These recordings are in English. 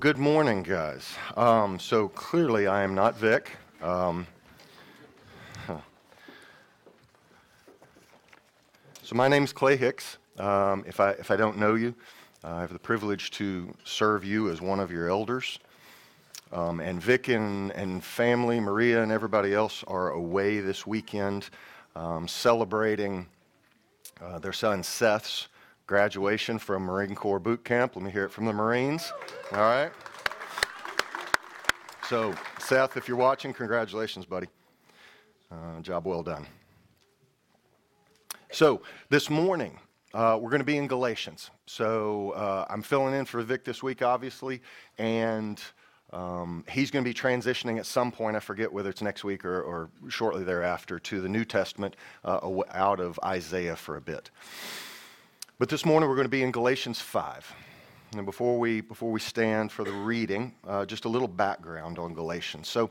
good morning, guys. Um, so clearly, I am not Vic. Um. So my name's Clay Hicks. Um, if I if I don't know you, uh, I have the privilege to serve you as one of your elders. Um, and Vic and, and family, Maria and everybody else are away this weekend um, celebrating uh, their son Seth's graduation from Marine Corps boot camp. Let me hear it from the Marines. All right. So, Seth, if you're watching, congratulations, buddy. Uh, job well done. So, this morning, uh, we're going to be in Galatians. So, uh, I'm filling in for Vic this week, obviously, and um, he's going to be transitioning at some point, I forget whether it's next week or, or shortly thereafter, to the New Testament uh, out of Isaiah for a bit. But this morning we're going to be in Galatians 5. And before we, before we stand for the reading, uh, just a little background on Galatians. So,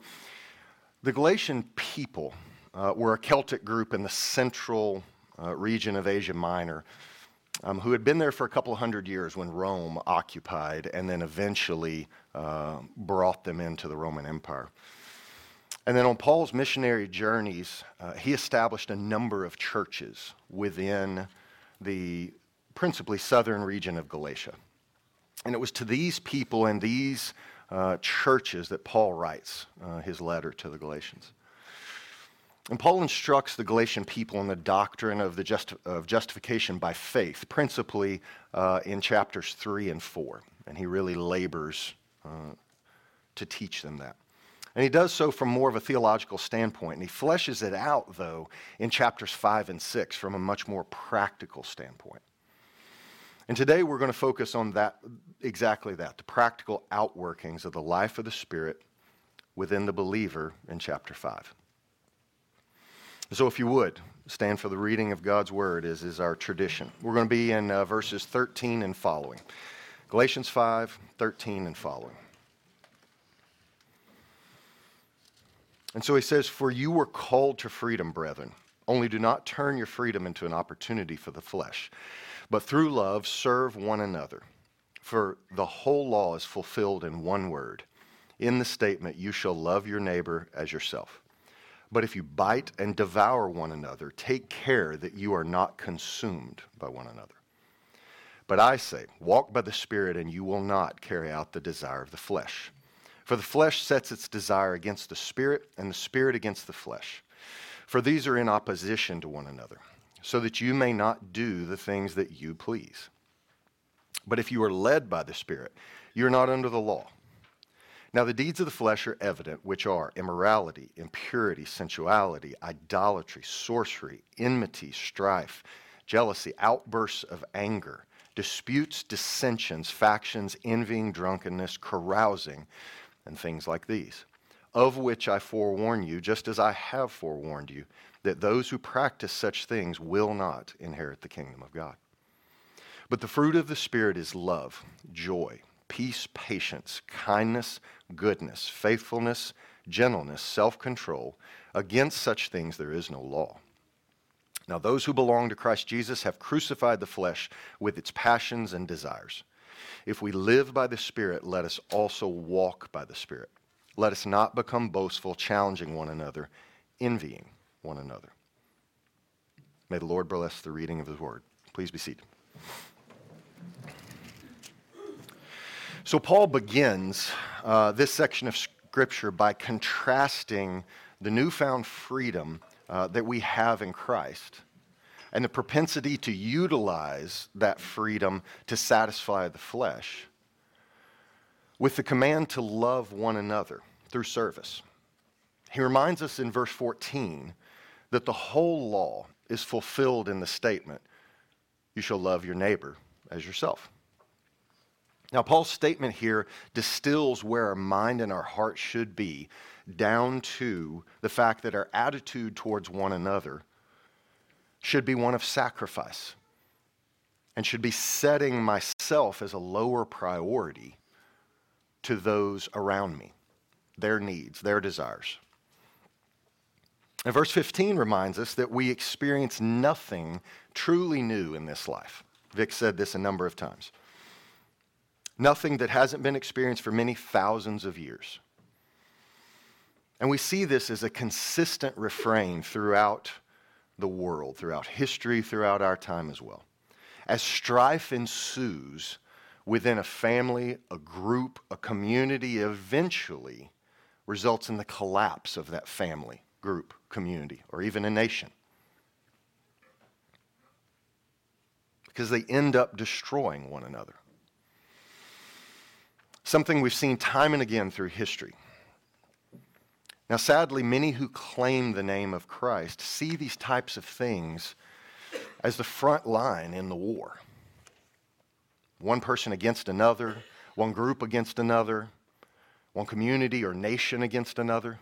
the Galatian people uh, were a Celtic group in the central uh, region of Asia Minor um, who had been there for a couple hundred years when Rome occupied and then eventually uh, brought them into the Roman Empire. And then on Paul's missionary journeys, uh, he established a number of churches within the principally southern region of Galatia. And it was to these people and these uh, churches that Paul writes uh, his letter to the Galatians. And Paul instructs the Galatian people in the doctrine of, the just, of justification by faith, principally uh, in chapters 3 and 4. And he really labors uh, to teach them that. And he does so from more of a theological standpoint. And he fleshes it out, though, in chapters 5 and 6 from a much more practical standpoint. And today we're going to focus on that, exactly that, the practical outworkings of the life of the Spirit within the believer in chapter 5. So, if you would, stand for the reading of God's word, as is our tradition. We're going to be in uh, verses 13 and following. Galatians 5 13 and following. And so he says, For you were called to freedom, brethren. Only do not turn your freedom into an opportunity for the flesh, but through love serve one another. For the whole law is fulfilled in one word in the statement, You shall love your neighbor as yourself. But if you bite and devour one another, take care that you are not consumed by one another. But I say, walk by the Spirit, and you will not carry out the desire of the flesh. For the flesh sets its desire against the Spirit, and the Spirit against the flesh. For these are in opposition to one another, so that you may not do the things that you please. But if you are led by the Spirit, you are not under the law. Now, the deeds of the flesh are evident, which are immorality, impurity, sensuality, idolatry, sorcery, enmity, strife, jealousy, outbursts of anger, disputes, dissensions, factions, envying, drunkenness, carousing, and things like these, of which I forewarn you, just as I have forewarned you, that those who practice such things will not inherit the kingdom of God. But the fruit of the Spirit is love, joy, peace, patience, kindness, goodness, faithfulness, gentleness, self control. Against such things there is no law. Now, those who belong to Christ Jesus have crucified the flesh with its passions and desires. If we live by the Spirit, let us also walk by the Spirit. Let us not become boastful, challenging one another, envying one another. May the Lord bless the reading of his word. Please be seated. So, Paul begins uh, this section of Scripture by contrasting the newfound freedom uh, that we have in Christ and the propensity to utilize that freedom to satisfy the flesh with the command to love one another through service. He reminds us in verse 14 that the whole law is fulfilled in the statement, You shall love your neighbor as yourself. Now, Paul's statement here distills where our mind and our heart should be down to the fact that our attitude towards one another should be one of sacrifice and should be setting myself as a lower priority to those around me, their needs, their desires. And verse 15 reminds us that we experience nothing truly new in this life. Vic said this a number of times. nothing that hasn't been experienced for many thousands of years. And we see this as a consistent refrain throughout the world, throughout history, throughout our time as well. As strife ensues within a family, a group, a community, eventually results in the collapse of that family, group, community, or even a nation. Because they end up destroying one another. Something we've seen time and again through history. Now, sadly, many who claim the name of Christ see these types of things as the front line in the war. One person against another, one group against another, one community or nation against another.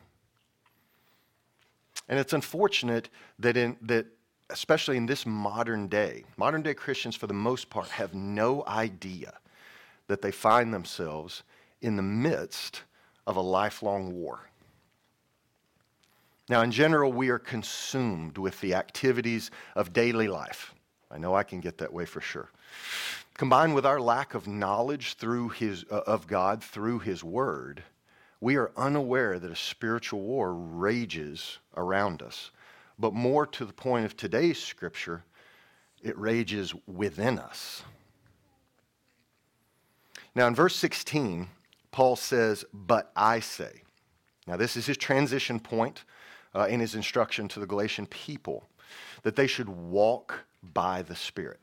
And it's unfortunate that, in, that, especially in this modern day, modern day Christians, for the most part, have no idea that they find themselves in the midst of a lifelong war. Now, in general, we are consumed with the activities of daily life. I know I can get that way for sure. Combined with our lack of knowledge through his, uh, of God through His Word, we are unaware that a spiritual war rages around us. But more to the point of today's scripture, it rages within us. Now, in verse 16, Paul says, But I say. Now, this is his transition point uh, in his instruction to the Galatian people that they should walk by the Spirit.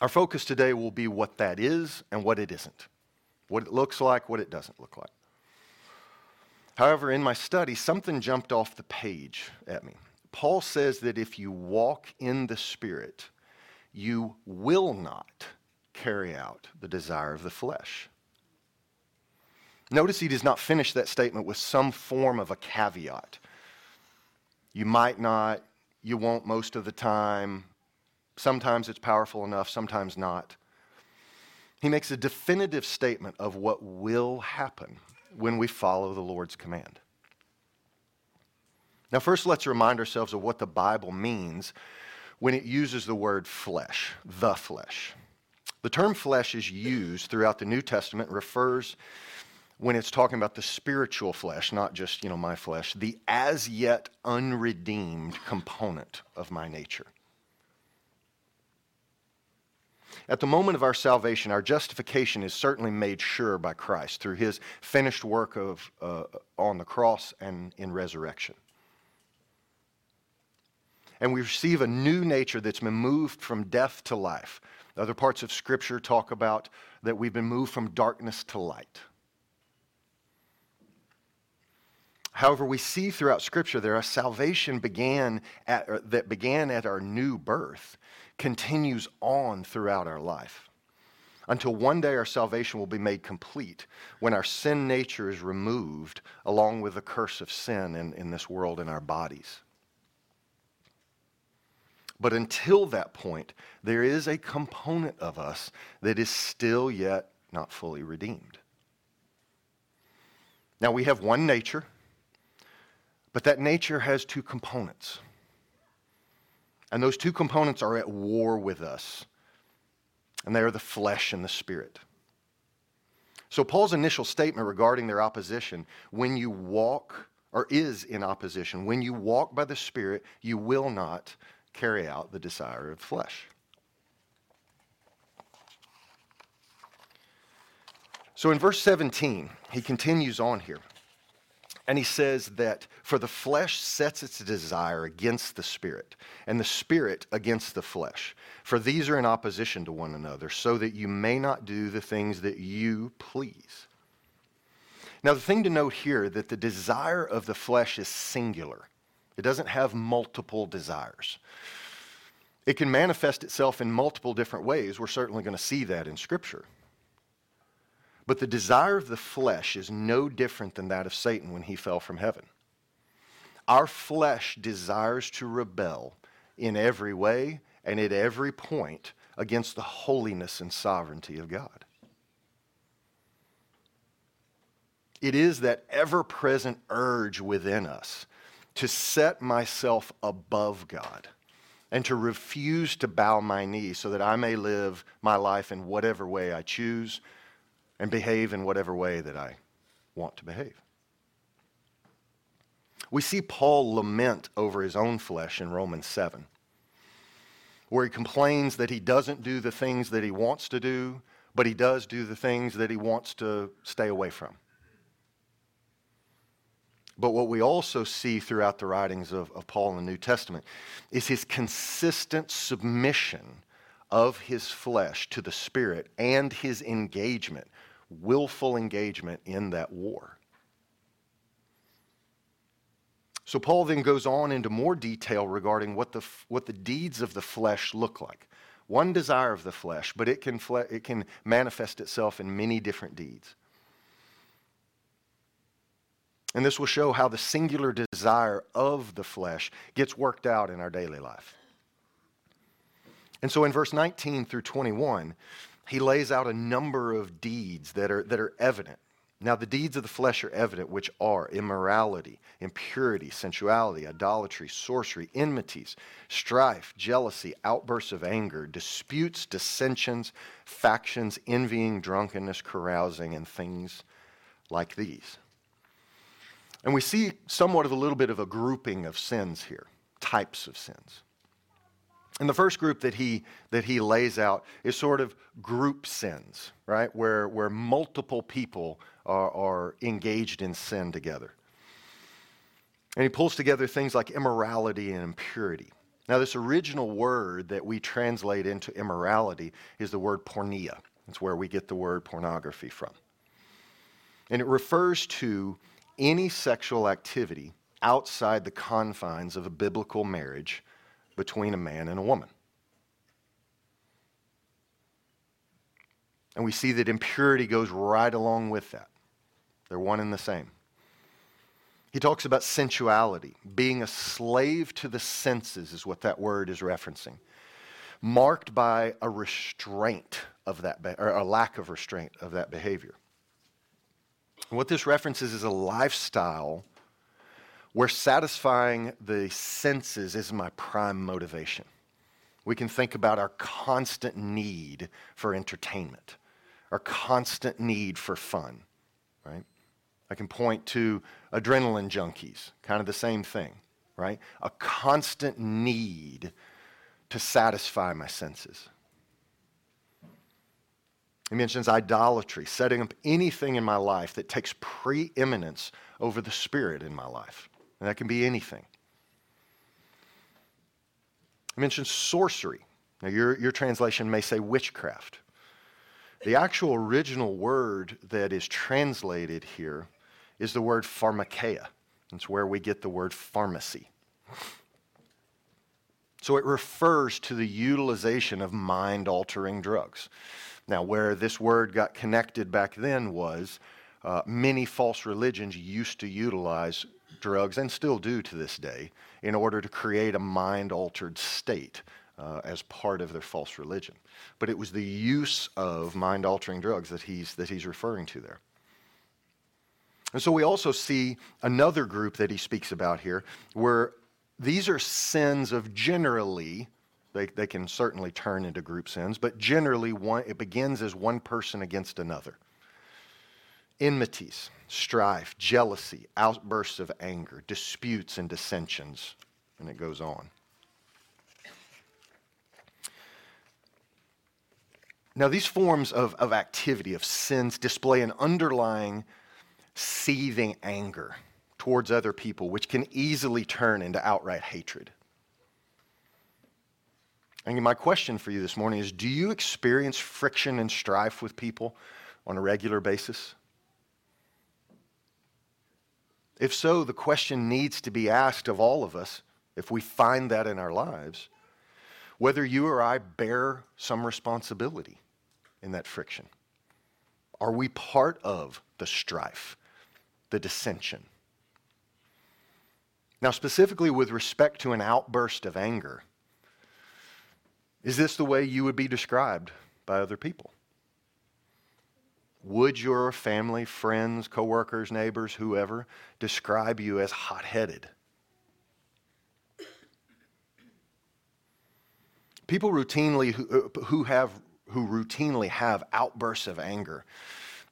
Our focus today will be what that is and what it isn't, what it looks like, what it doesn't look like. However, in my study, something jumped off the page at me. Paul says that if you walk in the Spirit, you will not carry out the desire of the flesh. Notice he does not finish that statement with some form of a caveat. You might not, you won't most of the time. Sometimes it's powerful enough, sometimes not. He makes a definitive statement of what will happen when we follow the Lord's command. Now, first, let's remind ourselves of what the Bible means when it uses the word flesh, the flesh. The term flesh is used throughout the New Testament, refers when it's talking about the spiritual flesh, not just, you know, my flesh, the as yet unredeemed component of my nature. At the moment of our salvation, our justification is certainly made sure by Christ through his finished work of, uh, on the cross and in resurrection. And we receive a new nature that's been moved from death to life. Other parts of Scripture talk about that we've been moved from darkness to light. However, we see throughout Scripture that our salvation began at, that began at our new birth continues on throughout our life until one day our salvation will be made complete when our sin nature is removed along with the curse of sin in, in this world in our bodies. But until that point, there is a component of us that is still yet not fully redeemed. Now, we have one nature but that nature has two components. And those two components are at war with us. And they are the flesh and the spirit. So, Paul's initial statement regarding their opposition when you walk, or is in opposition, when you walk by the Spirit, you will not carry out the desire of flesh. So, in verse 17, he continues on here. And he says that for the flesh sets its desire against the spirit, and the spirit against the flesh. For these are in opposition to one another, so that you may not do the things that you please. Now, the thing to note here that the desire of the flesh is singular. It doesn't have multiple desires. It can manifest itself in multiple different ways. We're certainly going to see that in Scripture. But the desire of the flesh is no different than that of Satan when he fell from heaven. Our flesh desires to rebel in every way and at every point against the holiness and sovereignty of God. It is that ever present urge within us to set myself above God and to refuse to bow my knee so that I may live my life in whatever way I choose and behave in whatever way that I want to behave. We see Paul lament over his own flesh in Romans 7, where he complains that he doesn't do the things that he wants to do, but he does do the things that he wants to stay away from. But what we also see throughout the writings of, of Paul in the New Testament is his consistent submission of his flesh to the Spirit and his engagement, willful engagement in that war. So Paul then goes on into more detail regarding what the, what the deeds of the flesh look like. One desire of the flesh, but it can, fle- it can manifest itself in many different deeds. And this will show how the singular desire of the flesh gets worked out in our daily life. And so in verse 19 through 21, he lays out a number of deeds that are, that are evident. Now, the deeds of the flesh are evident, which are immorality, impurity, sensuality, idolatry, sorcery, enmities, strife, jealousy, outbursts of anger, disputes, dissensions, factions, envying, drunkenness, carousing, and things like these. And we see somewhat of a little bit of a grouping of sins here, types of sins. And the first group that he, that he lays out is sort of group sins, right? Where, where multiple people are, are engaged in sin together. And he pulls together things like immorality and impurity. Now, this original word that we translate into immorality is the word porneia. It's where we get the word pornography from. And it refers to any sexual activity outside the confines of a biblical marriage between a man and a woman. And we see that impurity goes right along with that. They're one and the same. He talks about sensuality. Being a slave to the senses is what that word is referencing. Marked by a restraint of that, or a lack of restraint of that behavior. What this references is a lifestyle where satisfying the senses is my prime motivation. We can think about our constant need for entertainment, our constant need for fun, right? I can point to adrenaline junkies, kind of the same thing, right? A constant need to satisfy my senses. He mentions idolatry, setting up anything in my life that takes preeminence over the Spirit in my life. And that can be anything. I mentioned sorcery. Now, your, your translation may say witchcraft. The actual original word that is translated here is the word pharmakeia. It's where we get the word pharmacy. So it refers to the utilization of mind altering drugs. Now, where this word got connected back then was uh, many false religions used to utilize drugs, and still do to this day, in order to create a mind altered state. Uh, as part of their false religion. But it was the use of mind altering drugs that he's, that he's referring to there. And so we also see another group that he speaks about here where these are sins of generally they, they can certainly turn into group sins, but generally one, it begins as one person against another. Enmities, strife, jealousy, outbursts of anger, disputes and dissensions, and it goes on. Now, these forms of, of activity, of sins, display an underlying seething anger towards other people, which can easily turn into outright hatred. And my question for you this morning is Do you experience friction and strife with people on a regular basis? If so, the question needs to be asked of all of us, if we find that in our lives, whether you or I bear some responsibility in that friction. Are we part of the strife, the dissension? Now, specifically with respect to an outburst of anger, is this the way you would be described by other people? Would your family, friends, coworkers, neighbors, whoever describe you as hot headed? People routinely who, uh, who have who routinely have outbursts of anger,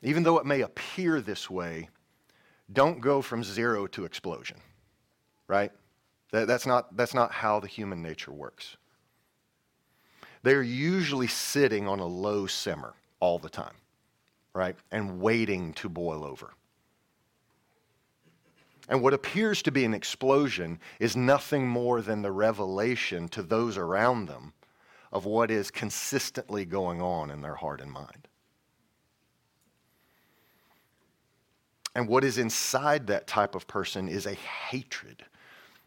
even though it may appear this way, don't go from zero to explosion, right? That, that's, not, that's not how the human nature works. They're usually sitting on a low simmer all the time, right? And waiting to boil over. And what appears to be an explosion is nothing more than the revelation to those around them of what is consistently going on in their heart and mind. And what is inside that type of person is a hatred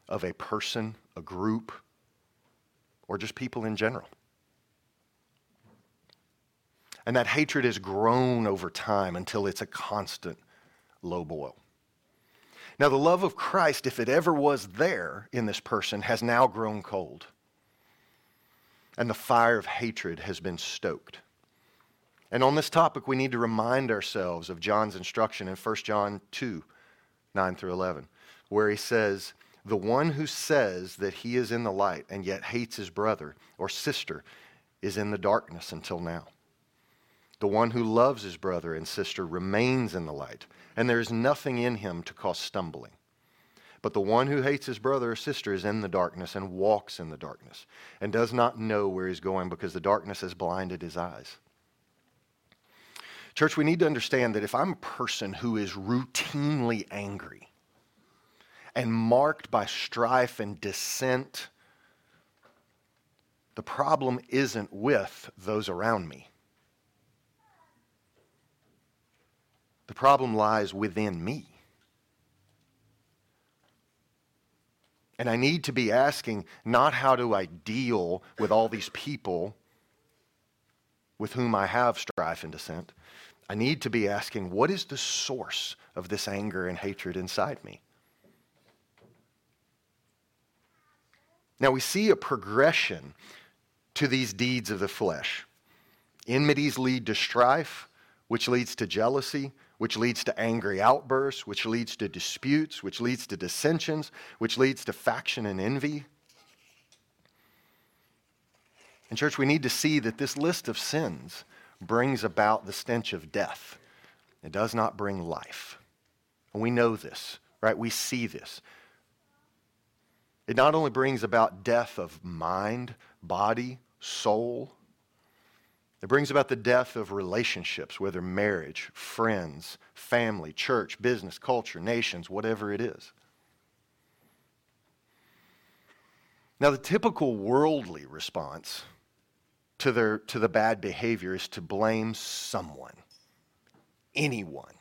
of a person, a group, or just people in general. And that hatred has grown over time until it's a constant low boil. Now, the love of Christ, if it ever was there in this person, has now grown cold and the fire of hatred has been stoked. And on this topic, we need to remind ourselves of John's instruction in 1 John 2 9 through 11, where he says, The one who says that he is in the light and yet hates his brother or sister is in the darkness until now. The one who loves his brother and sister remains in the light, and there is nothing in him to cause stumbling. But the one who hates his brother or sister is in the darkness and walks in the darkness and does not know where he's going because the darkness has blinded his eyes. Church, we need to understand that if I'm a person who is routinely angry and marked by strife and dissent, the problem isn't with those around me. The problem lies within me. And I need to be asking not how do I deal with all these people with whom I have strife and dissent. I need to be asking what is the source of this anger and hatred inside me? Now we see a progression to these deeds of the flesh. Enmities lead to strife, which leads to jealousy, which leads to angry outbursts, which leads to disputes, which leads to dissensions, which leads to faction and envy. And, church, we need to see that this list of sins brings about the stench of death. It does not bring life. And we know this, right? We see this. It not only brings about death of mind, body, soul, it brings about the death of relationships, whether marriage, friends, family, church, business, culture, nations, whatever it is. Now, the typical worldly response to, their, to the bad behavior is to blame someone, anyone,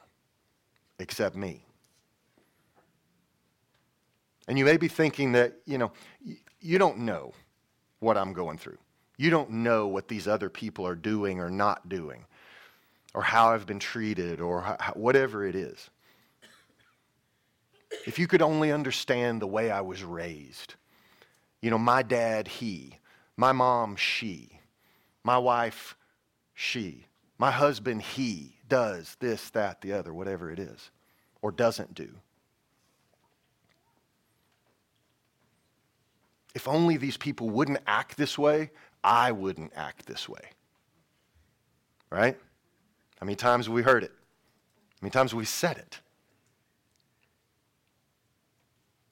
except me. And you may be thinking that, you know, you don't know what I'm going through. You don't know what these other people are doing or not doing, or how I've been treated, or how, whatever it is. If you could only understand the way I was raised, you know, my dad, he, my mom, she, my wife, she, my husband, he does this, that, the other, whatever it is, or doesn't do. If only these people wouldn't act this way, I wouldn't act this way. Right? How many times we heard it? How many times we said it?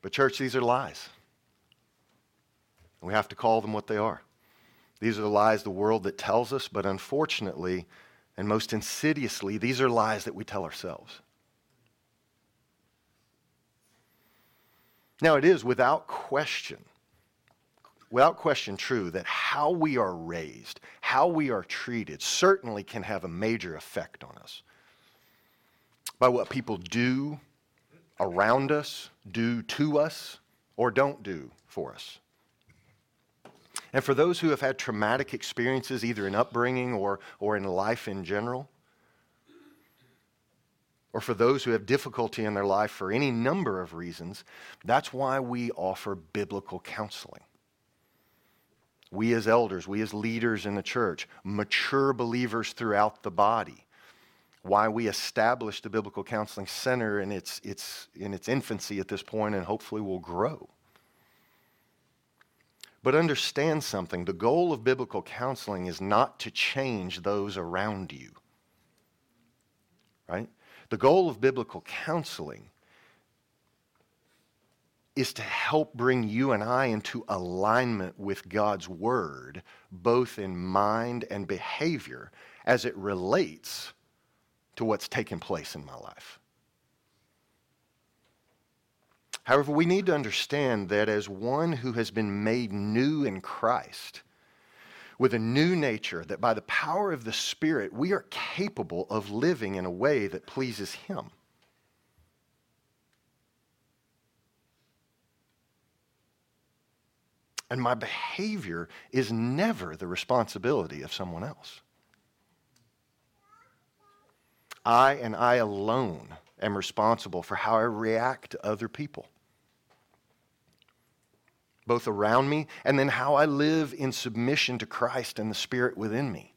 But, church, these are lies. And we have to call them what they are. These are the lies the world that tells us, but unfortunately, and most insidiously, these are lies that we tell ourselves. Now, it is without question without question true that how we are raised, how we are treated, certainly can have a major effect on us. By what people do around us, do to us, or don't do for us. And for those who have had traumatic experiences, either in upbringing or, or in life in general, or for those who have difficulty in their life for any number of reasons, that's why we offer biblical counseling we as elders, we as leaders in the church, mature believers throughout the body. Why we established the Biblical Counseling Center in its, its, in its infancy at this point and hopefully will grow. But understand something the goal of biblical counseling is not to change those around you. Right? The goal of biblical counseling is to help bring you and I into alignment with God's word, both in mind and behavior, as it relates to what's taken place in my life. However, we need to understand that as one who has been made new in Christ, with a new nature, that by the power of the Spirit, we are capable of living in a way that pleases Him. And my behavior is never the responsibility of someone else. I and I alone am responsible for how I react to other people, both around me and then how I live in submission to Christ and the Spirit within me.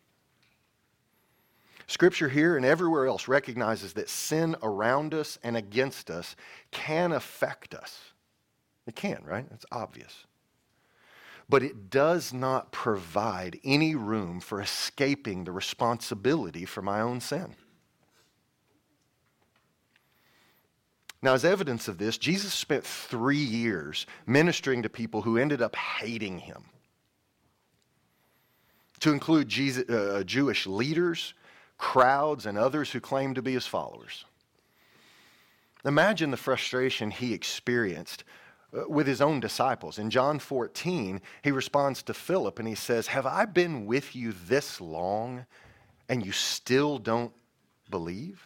Scripture here and everywhere else recognizes that sin around us and against us can affect us. It can, right? It's obvious. But it does not provide any room for escaping the responsibility for my own sin. Now, as evidence of this, Jesus spent three years ministering to people who ended up hating him, to include Jesus, uh, Jewish leaders, crowds, and others who claimed to be his followers. Imagine the frustration he experienced uh, Uh, with his own disciples. In John 14, he responds to Philip and he says, Have I been with you this long and you still don't believe?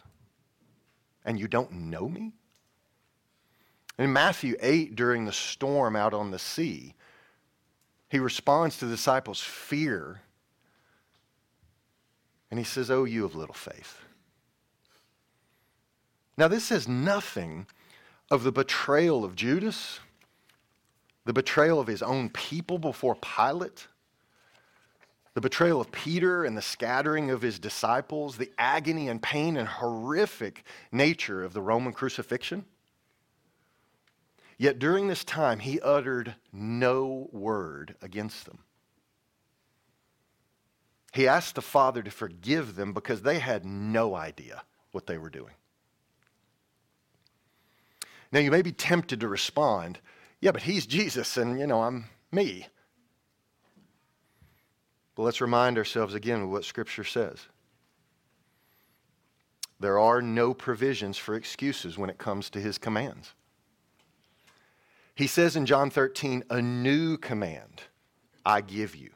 And you don't know me? In Matthew 8, during the storm out on the sea, he responds to the disciples' fear and he says, Oh, you of little faith. Now, this says nothing of the betrayal of Judas, the betrayal of his own people before Pilate, the betrayal of Peter and the scattering of his disciples, the agony and pain and horrific nature of the Roman crucifixion. Yet during this time, he uttered no word against them. He asked the Father to forgive them because they had no idea what they were doing. Now, you may be tempted to respond, yeah, but he's Jesus and, you know, I'm me. But let's remind ourselves again of what Scripture says. There are no provisions for excuses when it comes to his commands. He says in John 13, A new command I give you,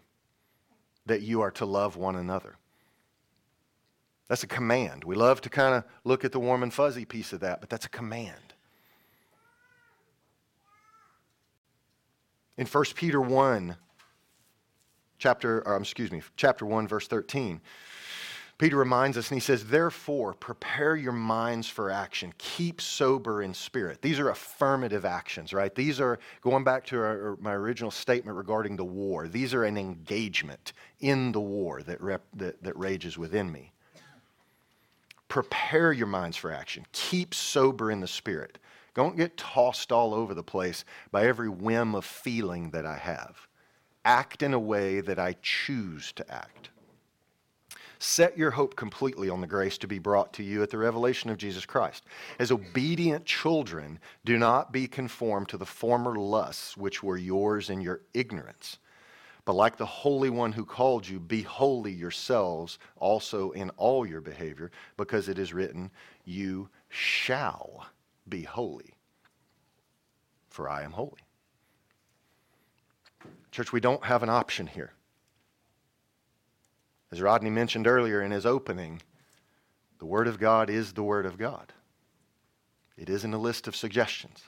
that you are to love one another. That's a command. We love to kind of look at the warm and fuzzy piece of that, but that's a command. In 1 Peter 1, chapter, or um, excuse me, chapter 1, verse 13, Peter reminds us and he says, Therefore, prepare your minds for action. Keep sober in spirit. These are affirmative actions, right? These are, going back to our, my original statement regarding the war, these are an engagement in the war that, rep, that, that rages within me. Prepare your minds for action. Keep sober in the spirit. Don't get tossed all over the place by every whim of feeling that I have. Act in a way that I choose to act. Set your hope completely on the grace to be brought to you at the revelation of Jesus Christ. As obedient children, do not be conformed to the former lusts which were yours in your ignorance. But like the Holy One who called you, be holy yourselves also in all your behavior, because it is written, You shall be holy, for I am holy. Church, we don't have an option here. As Rodney mentioned earlier in his opening, the Word of God is the Word of God. It isn't a list of suggestions.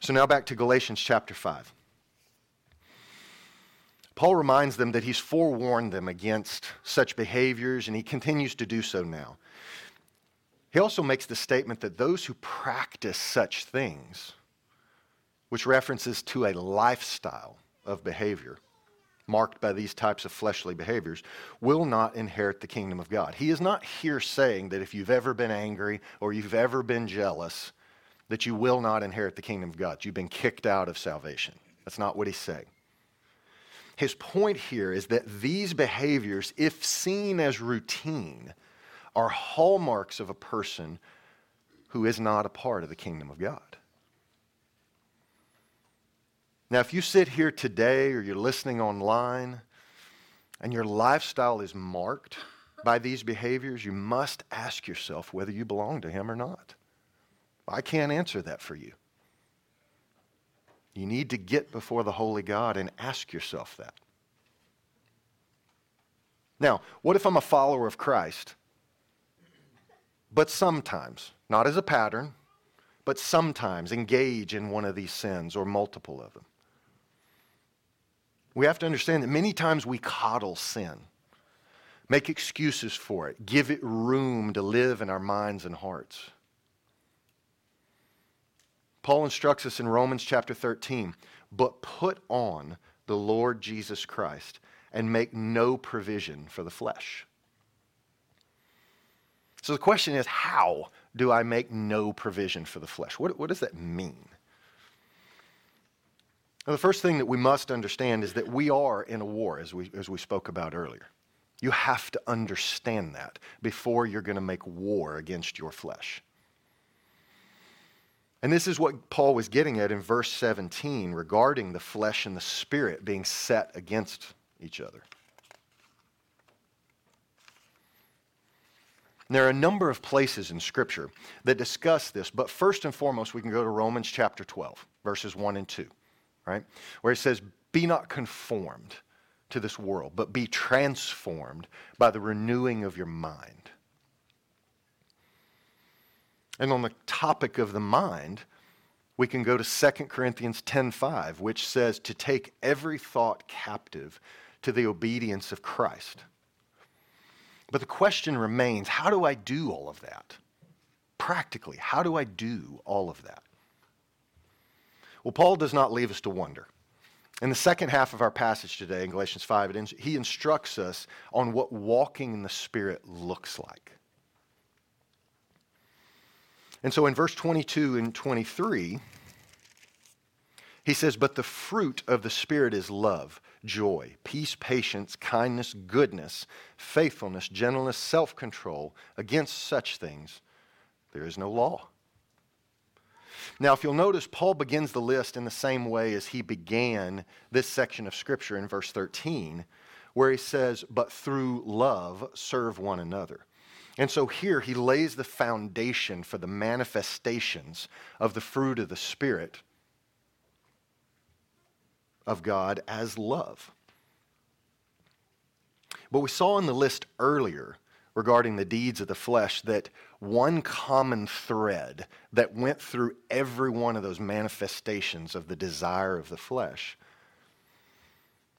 So now back to Galatians chapter 5. Paul reminds them that he's forewarned them against such behaviors, and he continues to do so now. He also makes the statement that those who practice such things, which references to a lifestyle of behavior, marked by these types of fleshly behaviors will not inherit the kingdom of God. He is not here saying that if you've ever been angry or you've ever been jealous, that you will not inherit the kingdom of God. You've been kicked out of salvation. That's not what he's saying. His point here is that these behaviors, if seen as routine, are hallmarks of a person who is not a part of the kingdom of God. Now, if you sit here today or you're listening online and your lifestyle is marked by these behaviors, you must ask yourself whether you belong to Him or not. I can't answer that for you. You need to get before the Holy God and ask yourself that. Now, what if I'm a follower of Christ, but sometimes, not as a pattern, but sometimes engage in one of these sins or multiple of them? We have to understand that many times we coddle sin, make excuses for it, give it room to live in our minds and hearts. Paul instructs us in Romans chapter 13, but put on the Lord Jesus Christ and make no provision for the flesh. So the question is, how do I make no provision for the flesh? What, what does that mean? The first thing that we must understand is that we are in a war, as we, as we spoke about earlier. You have to understand that before you're going to make war against your flesh. And this is what Paul was getting at in verse 17 regarding the flesh and the spirit being set against each other. There are a number of places in Scripture that discuss this, but first and foremost, we can go to Romans chapter 12, verses 1 and 2, right? Where it says, Be not conformed to this world, but be transformed by the renewing of your mind and on the topic of the mind, we can go to 2 Corinthians 10:5, which says to take every thought captive to the obedience of Christ. But the question remains, how do I do all of that? Practically, how do I do all of that? Well, Paul does not leave us to wonder. In the second half of our passage today in Galatians 5, he instructs us on what walking in the Spirit looks like. And so in verse 22 and 23, he says, But the fruit of the Spirit is love, joy, peace, patience, kindness, goodness, faithfulness, gentleness, self control. Against such things there is no law. Now, if you'll notice, Paul begins the list in the same way as he began this section of Scripture in verse 13, where he says, But through love serve one another. And so here he lays the foundation for the manifestations of the fruit of the Spirit of God as love. But we saw in the list earlier regarding the deeds of the flesh that one common thread that went through every one of those manifestations of the desire of the flesh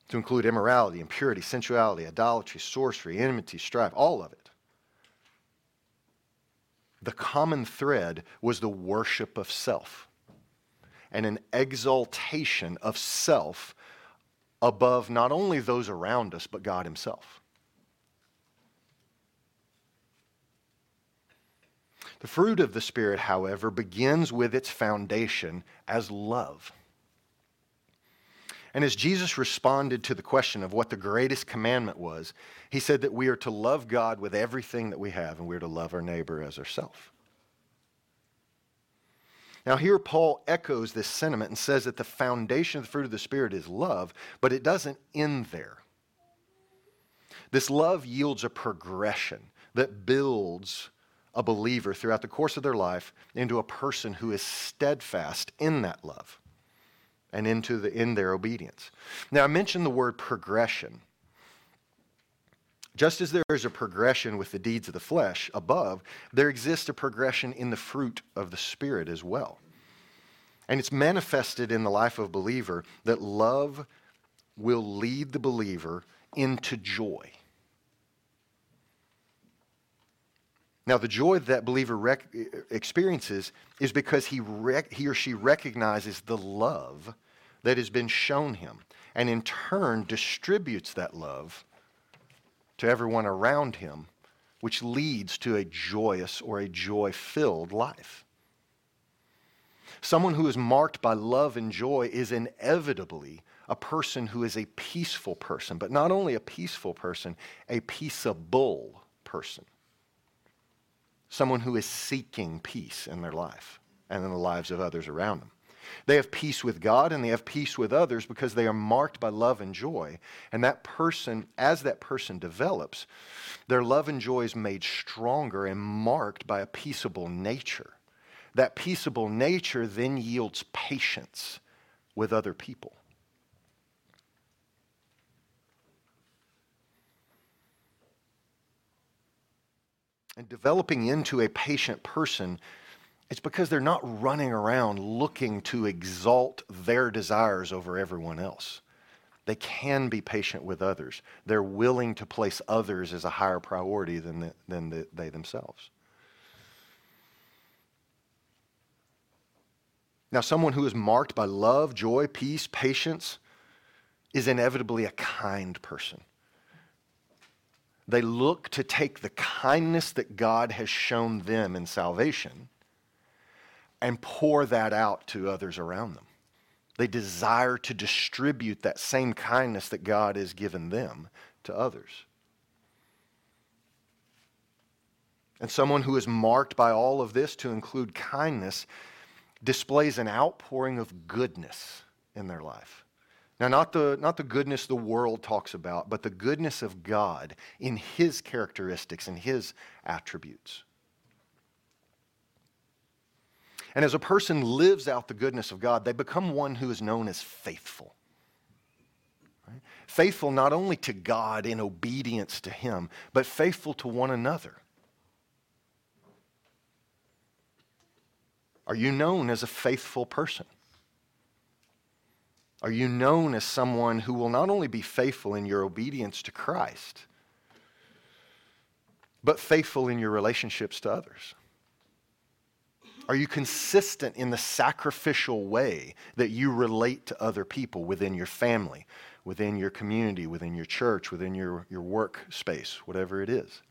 to include immorality, impurity, sensuality, idolatry, sorcery, enmity, strife, all of it the common thread was the worship of self and an exaltation of self above not only those around us, but God Himself. The fruit of the Spirit, however, begins with its foundation as love. And as Jesus responded to the question of what the greatest commandment was, he said that we are to love God with everything that we have and we're to love our neighbor as ourselves. Now, here Paul echoes this sentiment and says that the foundation of the fruit of the Spirit is love, but it doesn't end there. This love yields a progression that builds a believer throughout the course of their life into a person who is steadfast in that love and into the, in their obedience. Now, I mentioned the word progression. Just as there is a progression with the deeds of the flesh above, there exists a progression in the fruit of the Spirit as well. And it's manifested in the life of a believer that love will lead the believer into joy. Now, the joy that, that believer rec- experiences is because he, rec- he or she recognizes the love that has been shown him, and in turn distributes that love to everyone around him, which leads to a joyous or a joy filled life. Someone who is marked by love and joy is inevitably a person who is a peaceful person, but not only a peaceful person, a peaceable person. Someone who is seeking peace in their life and in the lives of others around them. They have peace with God and they have peace with others because they are marked by love and joy. And that person, as that person develops, their love and joy is made stronger and marked by a peaceable nature. That peaceable nature then yields patience with other people. and developing into a patient person, it's because they're not running around looking to exalt their desires over everyone else. They can be patient with others. They're willing to place others as a higher priority than, the, than the, they themselves. Now, someone who is marked by love, joy, peace, patience is inevitably a kind person. They look to take the kindness that God has shown them in salvation and pour that out to others around them. They desire to distribute that same kindness that God has given them to others. And someone who is marked by all of this to include kindness displays an outpouring of goodness in their life. Now, not the, not the goodness the world talks about, but the goodness of God in His characteristics and His attributes. And as a person lives out the goodness of God, they become one who is known as faithful. Right? Faithful not only to God in obedience to Him, but faithful to one another. Are you known as a faithful person? Are you known as someone who will not only be faithful in your obedience to Christ, but faithful in your relationships to others? Are you consistent in the sacrificial way that you relate to other people within your family, within your community, within your church, within your, your work space, whatever it is?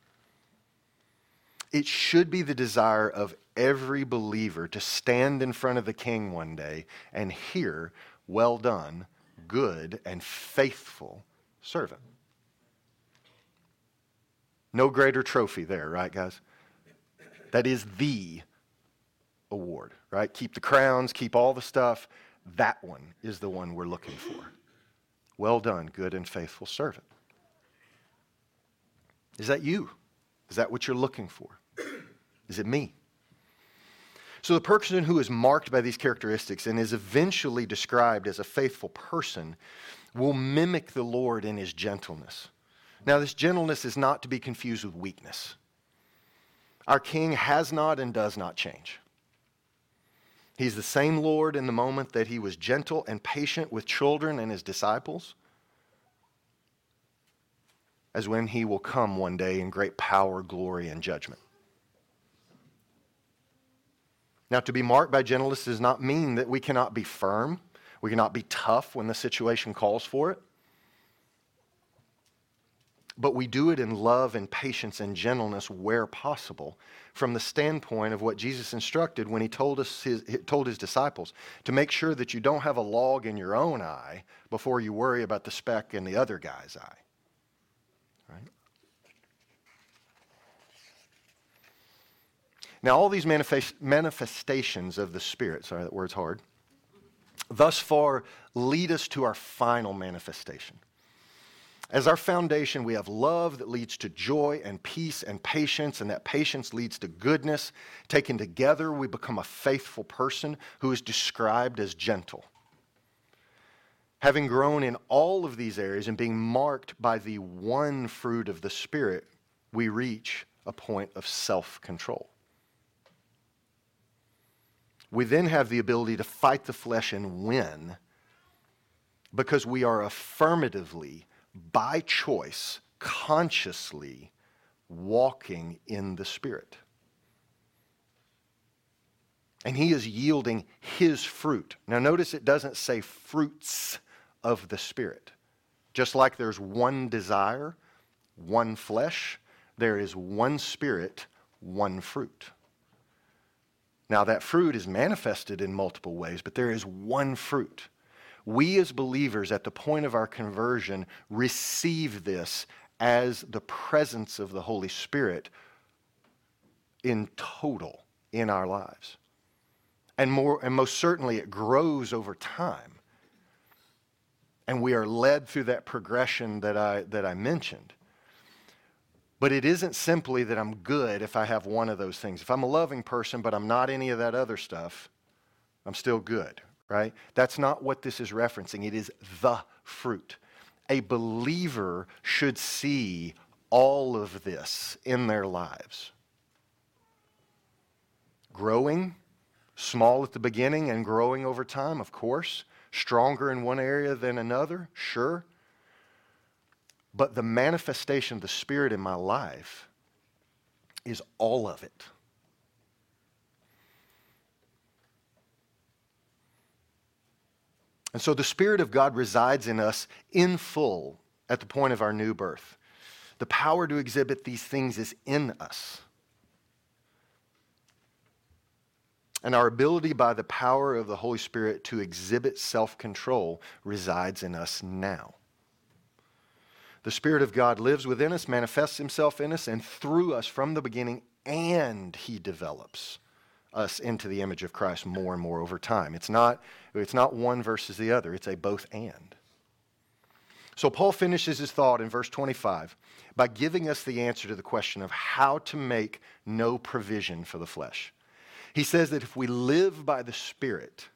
It should be the desire of every believer to stand in front of the king one day and hear well done, good and faithful servant. No greater trophy there, right, guys? That is the award, right? Keep the crowns, keep all the stuff. That one is the one we're looking for. Well done, good and faithful servant. Is that you? Is that what you're looking for? Is it me? So, the person who is marked by these characteristics and is eventually described as a faithful person will mimic the Lord in his gentleness. Now, this gentleness is not to be confused with weakness. Our King has not and does not change. He's the same Lord in the moment that he was gentle and patient with children and his disciples as when he will come one day in great power, glory, and judgment. Now, to be marked by gentleness does not mean that we cannot be firm, we cannot be tough when the situation calls for it. But we do it in love and patience and gentleness where possible, from the standpoint of what Jesus instructed when he told, us his, told his disciples to make sure that you don't have a log in your own eye before you worry about the speck in the other guy's eye. Right? Now, all these manifest- manifestations of the Spirit, sorry, that word's hard, thus far lead us to our final manifestation. As our foundation, we have love that leads to joy and peace and patience, and that patience leads to goodness. Taken together, we become a faithful person who is described as gentle. Having grown in all of these areas and being marked by the one fruit of the Spirit, we reach a point of self control we then have the ability to fight the flesh and win because we are affirmatively, by choice, consciously walking in the Spirit. And He is yielding His fruit. Now, notice it doesn't say fruits of the Spirit. Just like there's one desire, one flesh, there is one Spirit, one fruit. Now, that fruit is manifested in multiple ways, but there is one fruit. We as believers at the point of our conversion receive this as the presence of the Holy Spirit in total in our lives. And, more, and most certainly, it grows over time. And we are led through that progression that I, that I mentioned. But it isn't simply that I'm good if I have one of those things. If I'm a loving person, but I'm not any of that other stuff, I'm still good, right? That's not what this is referencing. It is the fruit. A believer should see all of this in their lives. Growing, small at the beginning and growing over time, of course. Stronger in one area than another, sure. But the manifestation of the Spirit in my life is all of it. And so the Spirit of God resides in us in full at the point of our new birth. The power to exhibit these things is in us. And our ability by the power of the Holy Spirit to exhibit self control resides in us now. The Spirit of God lives within us, manifests Himself in us and through us from the beginning, and He develops us into the image of Christ more and more over time. It's not, it's not one versus the other, it's a both and. So Paul finishes his thought in verse 25 by giving us the answer to the question of how to make no provision for the flesh. He says that if we live by the Spirit,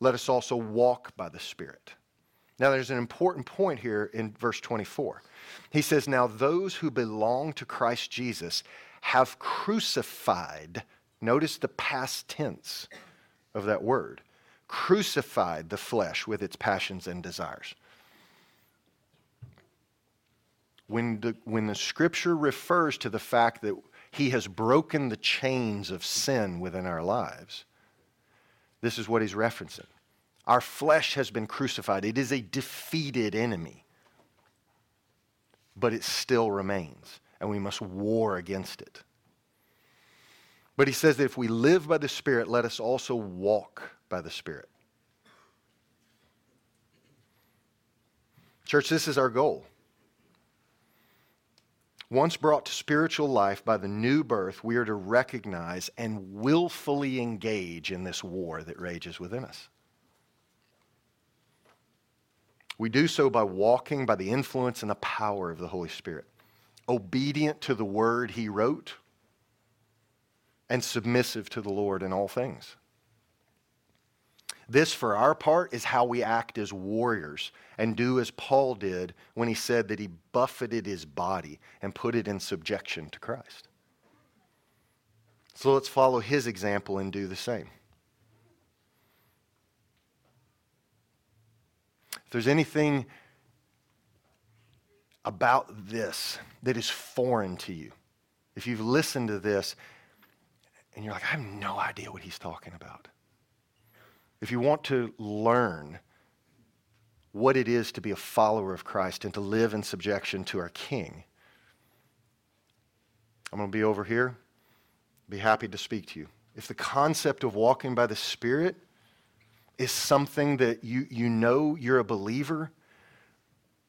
let us also walk by the Spirit. Now, there's an important point here in verse 24. He says, Now those who belong to Christ Jesus have crucified, notice the past tense of that word, crucified the flesh with its passions and desires. When the, when the scripture refers to the fact that he has broken the chains of sin within our lives, this is what he's referencing. Our flesh has been crucified. It is a defeated enemy, but it still remains, and we must war against it. But he says that if we live by the Spirit, let us also walk by the Spirit. Church, this is our goal. Once brought to spiritual life by the new birth, we are to recognize and willfully engage in this war that rages within us. We do so by walking by the influence and the power of the Holy Spirit, obedient to the word he wrote, and submissive to the Lord in all things. This, for our part, is how we act as warriors and do as Paul did when he said that he buffeted his body and put it in subjection to Christ. So let's follow his example and do the same. If there's anything about this that is foreign to you, if you've listened to this and you're like, I have no idea what he's talking about. If you want to learn what it is to be a follower of Christ and to live in subjection to our King, I'm going to be over here, be happy to speak to you. If the concept of walking by the Spirit is something that you, you know you're a believer,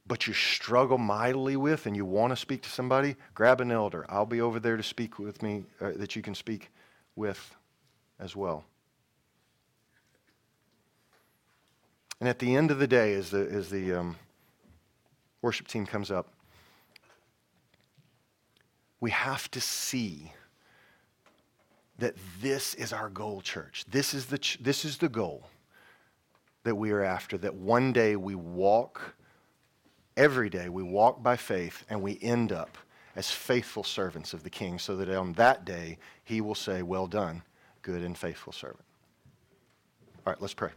but you struggle mightily with and you want to speak to somebody, grab an elder. I'll be over there to speak with me, uh, that you can speak with as well. And at the end of the day, as the, as the um, worship team comes up, we have to see that this is our goal, church. This is the, ch- this is the goal that we are after, that one day we walk, every day we walk by faith and we end up as faithful servants of the King, so that on that day he will say, Well done, good and faithful servant. All right, let's pray.